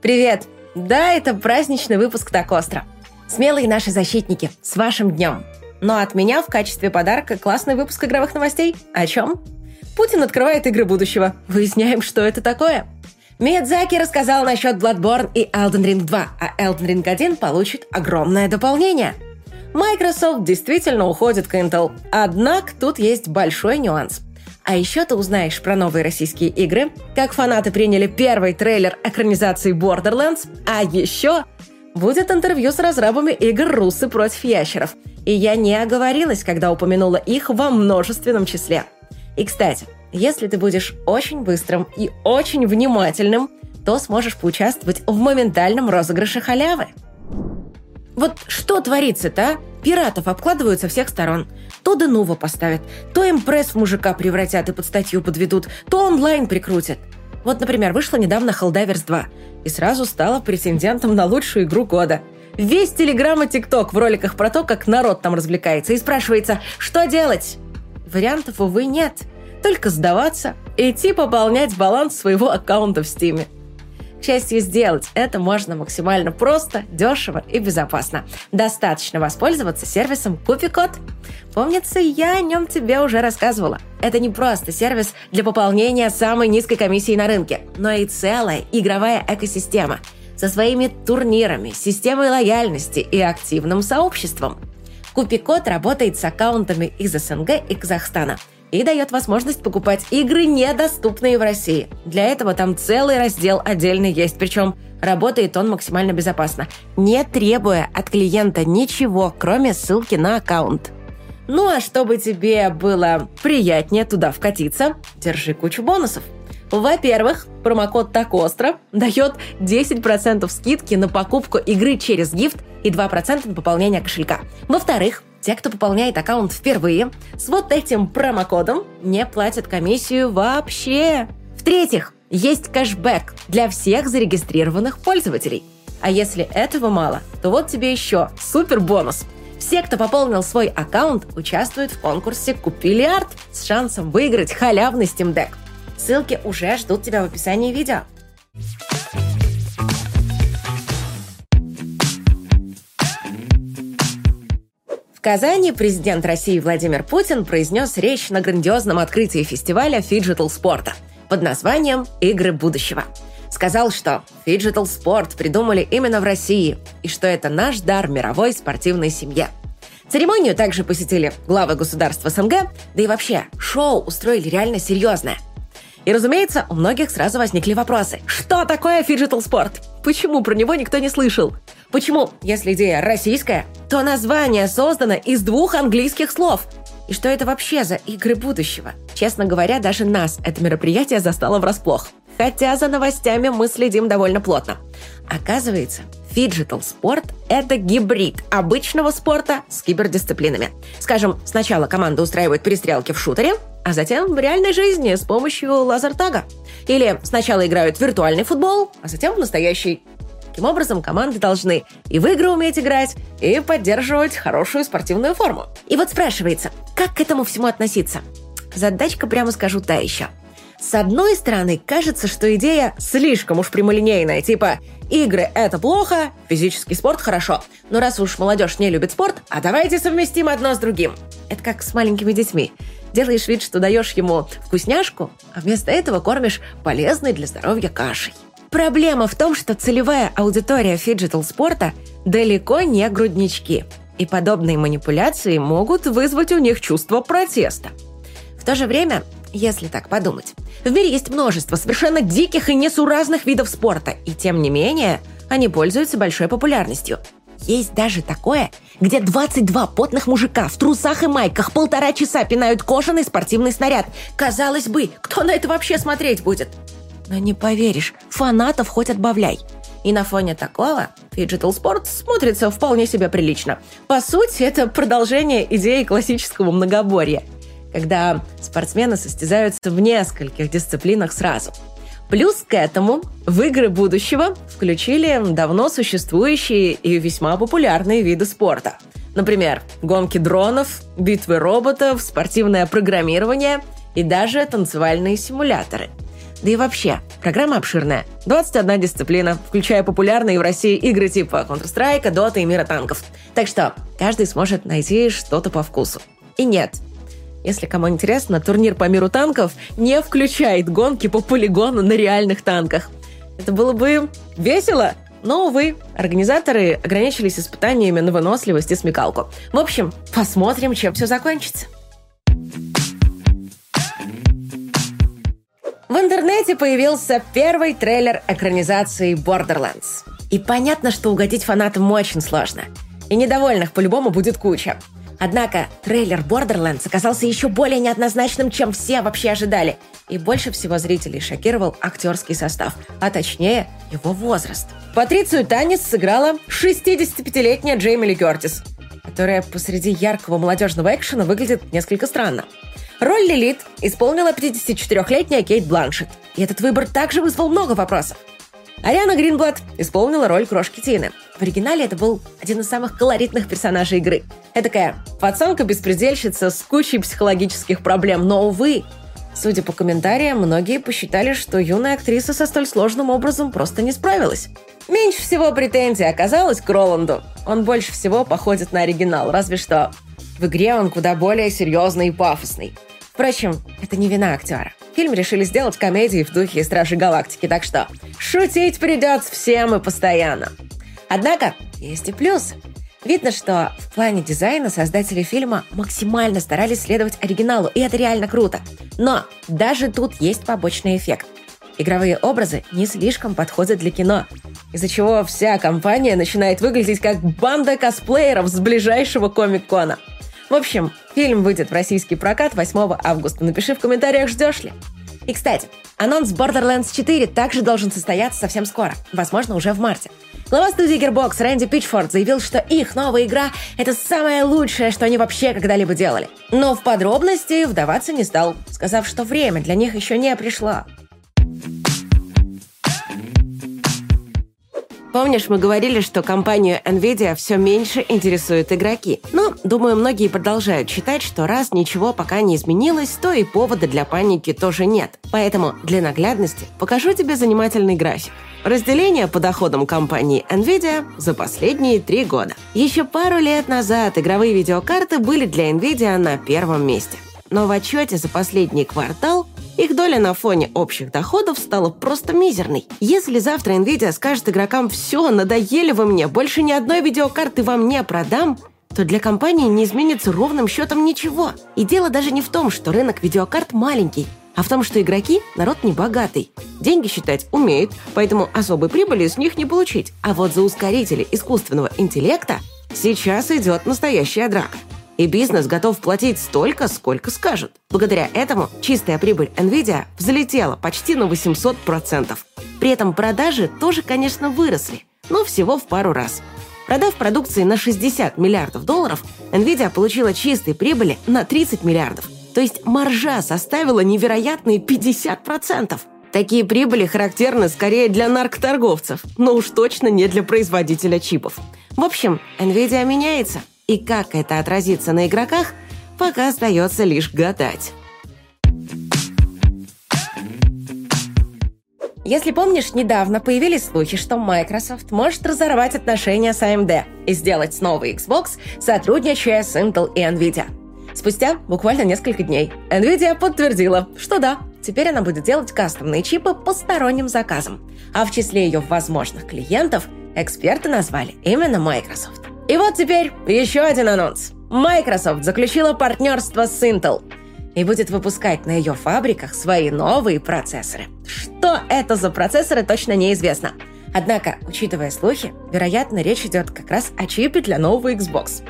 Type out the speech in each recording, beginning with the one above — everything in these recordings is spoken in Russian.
Привет! Да, это праздничный выпуск Так Остро. Смелые наши защитники, с вашим днем! Но от меня в качестве подарка классный выпуск игровых новостей. О чем? Путин открывает игры будущего. Выясняем, что это такое. Миядзаки рассказал насчет Bloodborne и Elden Ring 2, а Elden Ring 1 получит огромное дополнение. Microsoft действительно уходит к Intel. Однако тут есть большой нюанс – а еще ты узнаешь про новые российские игры, как фанаты приняли первый трейлер экранизации Borderlands, а еще будет интервью с разрабами игр «Русы против ящеров». И я не оговорилась, когда упомянула их во множественном числе. И, кстати, если ты будешь очень быстрым и очень внимательным, то сможешь поучаствовать в моментальном розыгрыше халявы. Вот что творится-то, а? Пиратов обкладывают со всех сторон. То Денува поставят, то импресс мужика превратят и под статью подведут, то онлайн прикрутят. Вот, например, вышла недавно Helldivers 2 и сразу стала претендентом на лучшую игру года. Весь Телеграм и ТикТок в роликах про то, как народ там развлекается, и спрашивается, что делать? Вариантов, увы, нет. Только сдаваться и идти пополнять баланс своего аккаунта в Стиме. К счастью, сделать это можно максимально просто, дешево и безопасно. Достаточно воспользоваться сервисом Купи-код. Помнится, я о нем тебе уже рассказывала. Это не просто сервис для пополнения самой низкой комиссии на рынке, но и целая игровая экосистема со своими турнирами, системой лояльности и активным сообществом. Купи-код работает с аккаунтами из СНГ и Казахстана – и дает возможность покупать игры, недоступные в России. Для этого там целый раздел отдельный есть, причем работает он максимально безопасно, не требуя от клиента ничего, кроме ссылки на аккаунт. Ну а чтобы тебе было приятнее туда вкатиться, держи кучу бонусов. Во-первых, промокод «Так остро» дает 10% скидки на покупку игры через гифт и 2% на пополнение кошелька. Во-вторых, те, кто пополняет аккаунт впервые, с вот этим промокодом не платят комиссию вообще. В-третьих, есть кэшбэк для всех зарегистрированных пользователей. А если этого мало, то вот тебе еще супер бонус. Все, кто пополнил свой аккаунт, участвуют в конкурсе «Купили арт» с шансом выиграть халявный Steam Deck. Ссылки уже ждут тебя в описании видео. Казани президент России Владимир Путин произнес речь на грандиозном открытии фестиваля phygital спорта под названием «Игры будущего». Сказал, что phygital спорт придумали именно в России и что это наш дар мировой спортивной семье. Церемонию также посетили главы государств СНГ, да и вообще, шоу устроили реально серьезное. И, разумеется, у многих сразу возникли вопросы. Что такое phygital спорт? Почему про него никто не слышал? Почему, если идея российская, то название создано из двух английских слов? И что это вообще за игры будущего? Честно говоря, даже нас это мероприятие застало врасплох. Хотя за новостями мы следим довольно плотно. Оказывается, phygital спорт – это гибрид обычного спорта с кибердисциплинами. Скажем, сначала команда устраивает перестрелки в шутере, а затем в реальной жизни с помощью лазертага. Или сначала играют в виртуальный футбол, а затем в настоящий. Таким образом, команды должны и в игры уметь играть, и поддерживать хорошую спортивную форму. И вот спрашивается, как к этому всему относиться? Задачка, прямо скажу, та еще. С одной стороны, кажется, что идея слишком уж прямолинейная, типа «игры – это плохо, физический спорт – хорошо». Но раз уж молодежь не любит спорт, а давайте совместим одно с другим. Это как с маленькими детьми делаешь вид, что даешь ему вкусняшку, а вместо этого кормишь полезной для здоровья кашей. Проблема в том, что целевая аудитория phygital спорта далеко не груднички, и подобные манипуляции могут вызвать у них чувство протеста. В то же время, если так подумать, в мире есть множество совершенно диких и несуразных видов спорта, и тем не менее они пользуются большой популярностью – есть даже такое, где 22 потных мужика в трусах и майках полтора часа пинают кожаный спортивный снаряд. Казалось бы, кто на это вообще смотреть будет? Но не поверишь, фанатов хоть отбавляй. И на фоне такого Digital Sport смотрится вполне себе прилично. По сути, это продолжение идеи классического многоборья, когда спортсмены состязаются в нескольких дисциплинах сразу – Плюс к этому в игры будущего включили давно существующие и весьма популярные виды спорта. Например, гонки дронов, битвы роботов, спортивное программирование и даже танцевальные симуляторы. Да и вообще, программа обширная. 21 дисциплина, включая популярные в России игры типа Counter-Strike, Dota и Мира танков. Так что каждый сможет найти что-то по вкусу. И нет, если кому интересно, турнир по миру танков не включает гонки по полигону на реальных танках. Это было бы весело, но, увы, организаторы ограничились испытаниями на выносливость и смекалку. В общем, посмотрим, чем все закончится. Интернете появился первый трейлер экранизации Borderlands. И понятно, что угодить фанатам очень сложно. И недовольных по-любому будет куча. Однако трейлер Borderlands оказался еще более неоднозначным, чем все вообще ожидали. И больше всего зрителей шокировал актерский состав, а точнее его возраст. Патрицию Танис сыграла 65-летняя Джейми Ли Кертис, которая посреди яркого молодежного экшена выглядит несколько странно. Роль Лилит исполнила 54-летняя Кейт Бланшет. И этот выбор также вызвал много вопросов. Ариана Гринблад исполнила роль крошки Тины. В оригинале это был один из самых колоритных персонажей игры. Эдакая пацанка-беспредельщица с кучей психологических проблем, но, увы, Судя по комментариям, многие посчитали, что юная актриса со столь сложным образом просто не справилась. Меньше всего претензий оказалось к Роланду. Он больше всего походит на оригинал, разве что в игре он куда более серьезный и пафосный. Впрочем, это не вина актера. Фильм решили сделать комедией в духе «Стражи Галактики», так что шутить придется всем и постоянно. Однако есть и плюсы. Видно, что в плане дизайна создатели фильма максимально старались следовать оригиналу, и это реально круто. Но даже тут есть побочный эффект. Игровые образы не слишком подходят для кино, из-за чего вся компания начинает выглядеть как банда косплееров с ближайшего комик-кона. В общем, фильм выйдет в российский прокат 8 августа. Напиши в комментариях, ждешь ли. И, кстати, анонс Borderlands 4 также должен состояться совсем скоро, возможно, уже в марте. Глава студии Gearbox Рэнди Питчфорд заявил, что их новая игра — это самое лучшее, что они вообще когда-либо делали. Но в подробности вдаваться не стал, сказав, что время для них еще не пришло. Помнишь, мы говорили, что компанию Nvidia все меньше интересуют игроки? Но, думаю, многие продолжают считать, что раз ничего пока не изменилось, то и повода для паники тоже нет. Поэтому для наглядности покажу тебе занимательный график. Разделение по доходам компании Nvidia за последние три года. Еще пару лет назад игровые видеокарты были для Nvidia на первом месте. Но в отчете за последний квартал их доля на фоне общих доходов стала просто мизерной. Если завтра Nvidia скажет игрокам «все, надоели вы мне, больше ни одной видеокарты вам не продам», то для компании не изменится ровным счетом ничего. И дело даже не в том, что рынок видеокарт маленький, а в том, что игроки – народ небогатый. Деньги считать умеют, поэтому особой прибыли с них не получить. А вот за ускорители искусственного интеллекта сейчас идет настоящая драка и бизнес готов платить столько, сколько скажут. Благодаря этому чистая прибыль NVIDIA взлетела почти на 800%. При этом продажи тоже, конечно, выросли, но всего в пару раз. Продав продукции на 60 миллиардов долларов, NVIDIA получила чистой прибыли на 30 миллиардов. То есть маржа составила невероятные 50%. Такие прибыли характерны скорее для наркоторговцев, но уж точно не для производителя чипов. В общем, NVIDIA меняется – и как это отразится на игроках, пока остается лишь гадать. Если помнишь, недавно появились слухи, что Microsoft может разорвать отношения с AMD и сделать новый Xbox, сотрудничая с Intel и Nvidia. Спустя буквально несколько дней Nvidia подтвердила, что да, теперь она будет делать кастомные чипы по сторонним заказам. А в числе ее возможных клиентов эксперты назвали именно Microsoft. И вот теперь еще один анонс. Microsoft заключила партнерство с Intel и будет выпускать на ее фабриках свои новые процессоры. Что это за процессоры, точно неизвестно. Однако, учитывая слухи, вероятно, речь идет как раз о чипе для нового Xbox.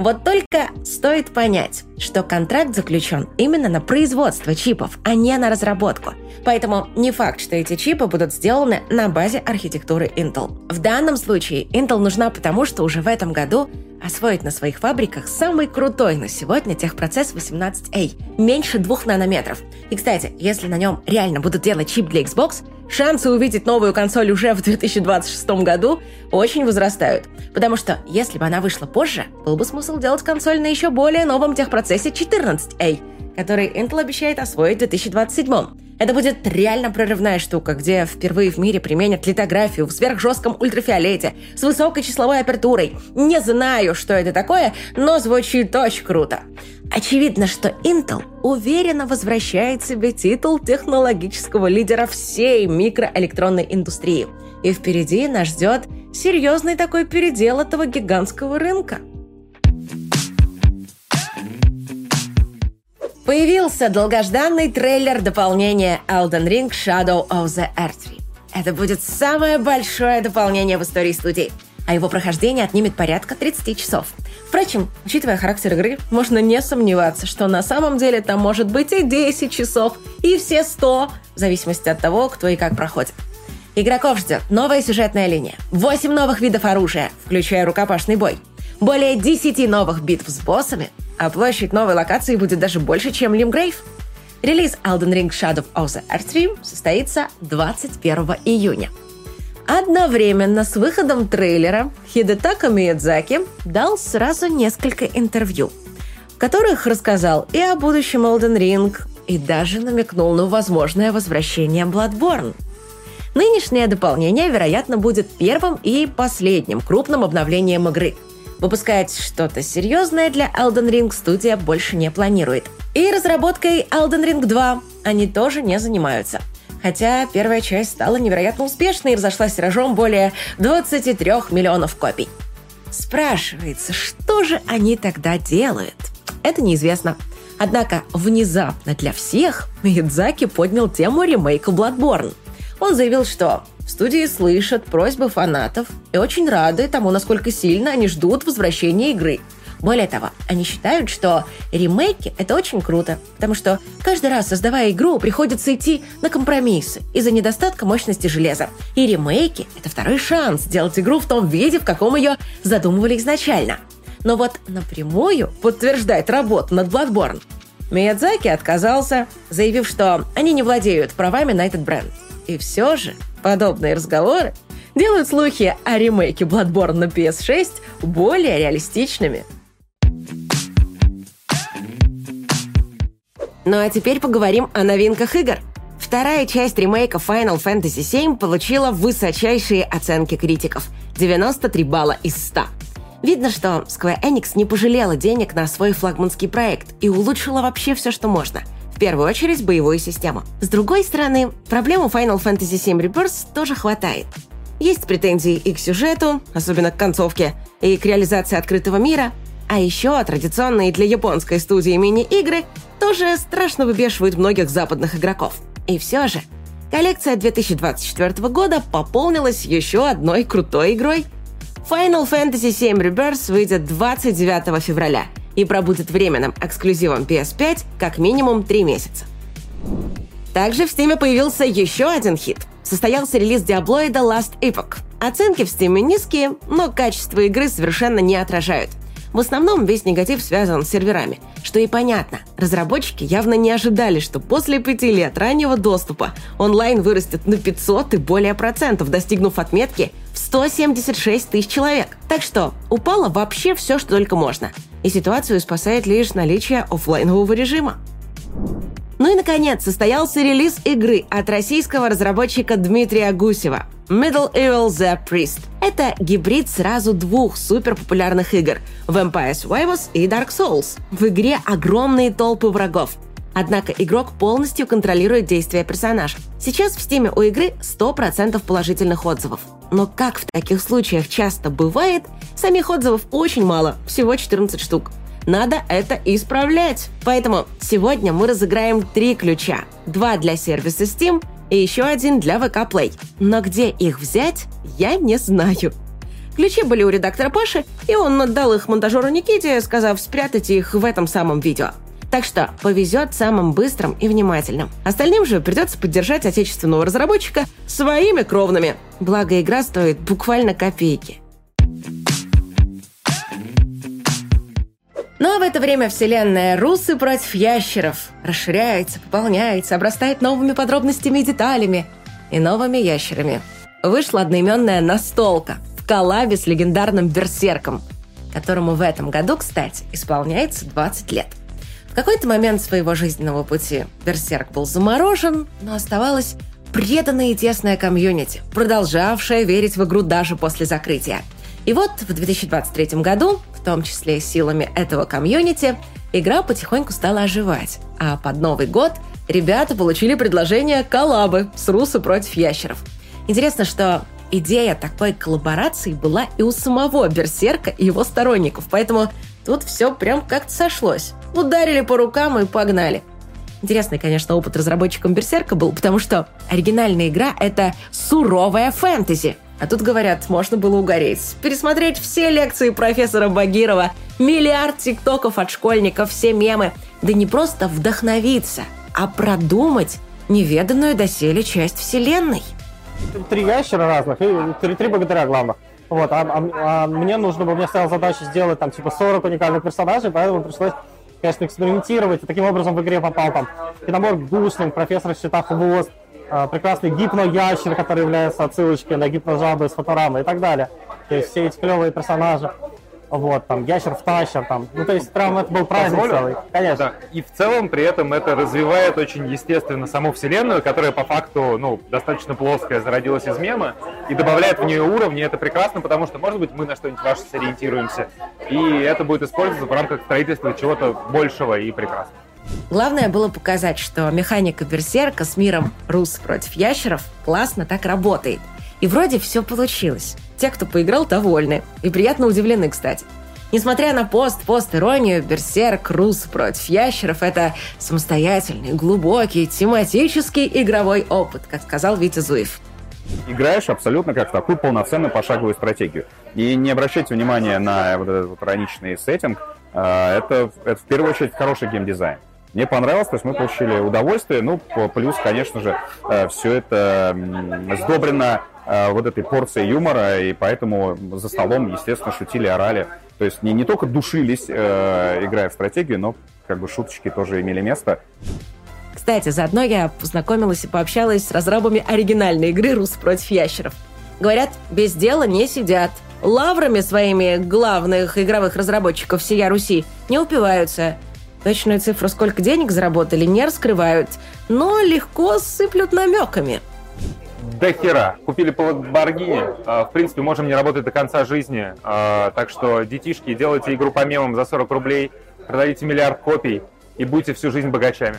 Вот только стоит понять, что контракт заключен именно на производство чипов, а не на разработку. Поэтому не факт, что эти чипы будут сделаны на базе архитектуры Intel. В данном случае Intel нужна потому, что уже в этом году освоить на своих фабриках самый крутой на сегодня техпроцесс 18A, меньше 2 нанометров. И, кстати, если на нем реально будут делать чип для Xbox, шансы увидеть новую консоль уже в 2026 году очень возрастают. Потому что, если бы она вышла позже, был бы смысл делать консоль на еще более новом техпроцессе 14A, который Intel обещает освоить в 2027. Это будет реально прорывная штука, где впервые в мире применят литографию в сверхжестком ультрафиолете с высокой числовой апертурой. Не знаю, что это такое, но звучит очень круто. Очевидно, что Intel уверенно возвращает себе титул технологического лидера всей микроэлектронной индустрии. И впереди нас ждет серьезный такой передел этого гигантского рынка – Появился долгожданный трейлер дополнения Elden Ring Shadow of the Earth Это будет самое большое дополнение в истории студии, а его прохождение отнимет порядка 30 часов. Впрочем, учитывая характер игры, можно не сомневаться, что на самом деле там может быть и 10 часов, и все 100, в зависимости от того, кто и как проходит. Игроков ждет новая сюжетная линия, 8 новых видов оружия, включая рукопашный бой, более 10 новых битв с боссами, а площадь новой локации будет даже больше, чем Лимгрейв. Релиз Elden Ring Shadow of the Earthrealm состоится 21 июня. Одновременно с выходом трейлера Хидетака Миядзаки дал сразу несколько интервью, в которых рассказал и о будущем Elden Ring, и даже намекнул на возможное возвращение Bloodborne. Нынешнее дополнение, вероятно, будет первым и последним крупным обновлением игры – Выпускать что-то серьезное для Elden Ring студия больше не планирует. И разработкой Elden Ring 2 они тоже не занимаются. Хотя первая часть стала невероятно успешной и разошлась тиражом более 23 миллионов копий. Спрашивается, что же они тогда делают? Это неизвестно. Однако внезапно для всех Миядзаки поднял тему ремейка Bloodborne. Он заявил, что студии слышат просьбы фанатов и очень рады тому, насколько сильно они ждут возвращения игры. Более того, они считают, что ремейки – это очень круто, потому что каждый раз, создавая игру, приходится идти на компромиссы из-за недостатка мощности железа. И ремейки – это второй шанс сделать игру в том виде, в каком ее задумывали изначально. Но вот напрямую подтверждать работу над Bloodborne Миядзаки отказался, заявив, что они не владеют правами на этот бренд. И все же Подобные разговоры делают слухи о ремейке Bloodborne на PS6 более реалистичными. Ну а теперь поговорим о новинках игр. Вторая часть ремейка Final Fantasy VII получила высочайшие оценки критиков – 93 балла из 100. Видно, что Square Enix не пожалела денег на свой флагманский проект и улучшила вообще все, что можно – первую очередь боевую систему. С другой стороны, проблему Final Fantasy VII Rebirth тоже хватает. Есть претензии и к сюжету, особенно к концовке, и к реализации открытого мира, а еще традиционные для японской студии мини-игры тоже страшно выбешивают многих западных игроков. И все же, коллекция 2024 года пополнилась еще одной крутой игрой. Final Fantasy VII Rebirth выйдет 29 февраля – и пробудет временным эксклюзивом PS5 как минимум 3 месяца. Также в Steam появился еще один хит. Состоялся релиз Diabloid Last Epoch. Оценки в Steam низкие, но качество игры совершенно не отражают. В основном весь негатив связан с серверами, что и понятно. Разработчики явно не ожидали, что после пяти лет раннего доступа онлайн вырастет на 500 и более процентов, достигнув отметки в 176 тысяч человек. Так что упало вообще все, что только можно – и ситуацию спасает лишь наличие офлайнового режима. Ну и, наконец, состоялся релиз игры от российского разработчика Дмитрия Гусева Middle Evil The Priest. Это гибрид сразу двух суперпопулярных игр – Vampire Survivors и Dark Souls. В игре огромные толпы врагов – Однако игрок полностью контролирует действия персонажа. Сейчас в стиме у игры 100% положительных отзывов. Но как в таких случаях часто бывает, самих отзывов очень мало, всего 14 штук. Надо это исправлять. Поэтому сегодня мы разыграем три ключа. Два для сервиса Steam и еще один для VK Play. Но где их взять, я не знаю. Ключи были у редактора Паши, и он отдал их монтажеру Никите, сказав спрятать их в этом самом видео. Так что повезет самым быстрым и внимательным. Остальным же придется поддержать отечественного разработчика своими кровными. Благо игра стоит буквально копейки. Но в это время вселенная Русы против ящеров расширяется, пополняется, обрастает новыми подробностями и деталями и новыми ящерами. Вышла одноименная настолка в коллабе с легендарным Берсерком, которому в этом году, кстати, исполняется 20 лет. В какой-то момент своего жизненного пути Берсерк был заморожен, но оставалась преданная и тесная комьюнити, продолжавшая верить в игру даже после закрытия. И вот в 2023 году, в том числе силами этого комьюнити, игра потихоньку стала оживать. А под Новый год ребята получили предложение коллабы с Русы против ящеров. Интересно, что идея такой коллаборации была и у самого Берсерка и его сторонников, поэтому тут все прям как-то сошлось. Ударили по рукам и погнали. Интересный, конечно, опыт разработчикам Берсерка был, потому что оригинальная игра — это суровая фэнтези. А тут, говорят, можно было угореть. Пересмотреть все лекции профессора Багирова, миллиард тиктоков от школьников, все мемы. Да не просто вдохновиться, а продумать неведанную доселе часть вселенной. Три ящера разных и три, три богатыря главных. Вот, а, а, а мне нужно было, мне стояла задача сделать там типа 40 уникальных персонажей, поэтому пришлось конечно, экспериментировать. И таким образом в игре попал там Кинобор Гуслин, профессор счета хвост, а, прекрасный гипно-ящер, который является отсылочкой на гипно-жабы с фоторамы и так далее. То есть все эти клевые персонажи. Вот, там, ящер в тащер, там. Ну, то есть, прям это был праздник Позволю? целый. Конечно. Да. И в целом при этом это развивает очень естественно саму вселенную, которая по факту, ну, достаточно плоская, зародилась из мема, и добавляет в нее уровни. Это прекрасно, потому что, может быть, мы на что-нибудь ваше сориентируемся, и это будет использоваться в рамках строительства чего-то большего и прекрасного. Главное было показать, что механика Берсерка с миром Рус против ящеров классно так работает. И вроде все получилось. Те, кто поиграл, довольны. И приятно удивлены, кстати. Несмотря на пост, пост-иронию, Берсерк, Рус против ящеров – это самостоятельный, глубокий, тематический игровой опыт, как сказал Витя Зуев. Играешь абсолютно как в такую полноценную пошаговую стратегию. И не обращайте внимания на вот этот вот ироничный сеттинг. А, это, это в первую очередь хороший геймдизайн. Мне понравилось, то есть мы получили удовольствие, ну, плюс, конечно же, э, все это сдобрено э, вот этой порцией юмора, и поэтому за столом, естественно, шутили, орали. То есть не, не только душились, э, играя в стратегию, но как бы шуточки тоже имели место. Кстати, заодно я познакомилась и пообщалась с разрабами оригинальной игры «Рус против ящеров». Говорят, без дела не сидят. Лаврами своими главных игровых разработчиков всея Руси не упиваются – Точную цифру, сколько денег заработали, не раскрывают, но легко сыплют намеками. До хера. Купили по Lamborghini. А, в принципе, можем не работать до конца жизни. А, так что, детишки, делайте игру по мемам за 40 рублей, продадите миллиард копий и будьте всю жизнь богачами.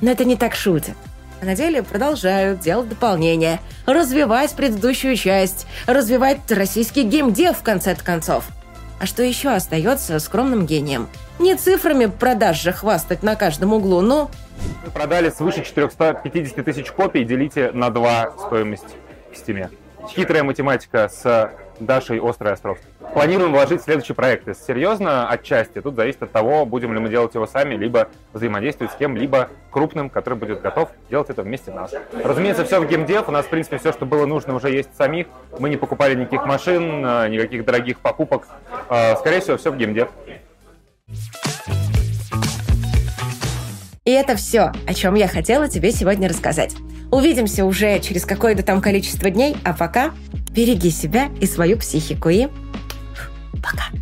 Но это не так шутят. А на деле продолжают делать дополнения, развивать предыдущую часть, развивать российский геймдев в конце концов. А что еще остается скромным гением – не цифрами продаж же хвастать на каждом углу, но... Мы продали свыше 450 тысяч копий, делите на два стоимость в стиме. Хитрая математика с Дашей Острый Остров. Планируем вложить в следующий проект. Серьезно, отчасти. Тут зависит от того, будем ли мы делать его сами, либо взаимодействовать с кем-либо крупным, который будет готов делать это вместе нас. Разумеется, все в геймдев. У нас, в принципе, все, что было нужно, уже есть самих. Мы не покупали никаких машин, никаких дорогих покупок. А, скорее всего, все в геймдев. И это все, о чем я хотела тебе сегодня рассказать. Увидимся уже через какое-то там количество дней, а пока береги себя и свою психику и пока.